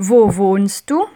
Wo wohnst du?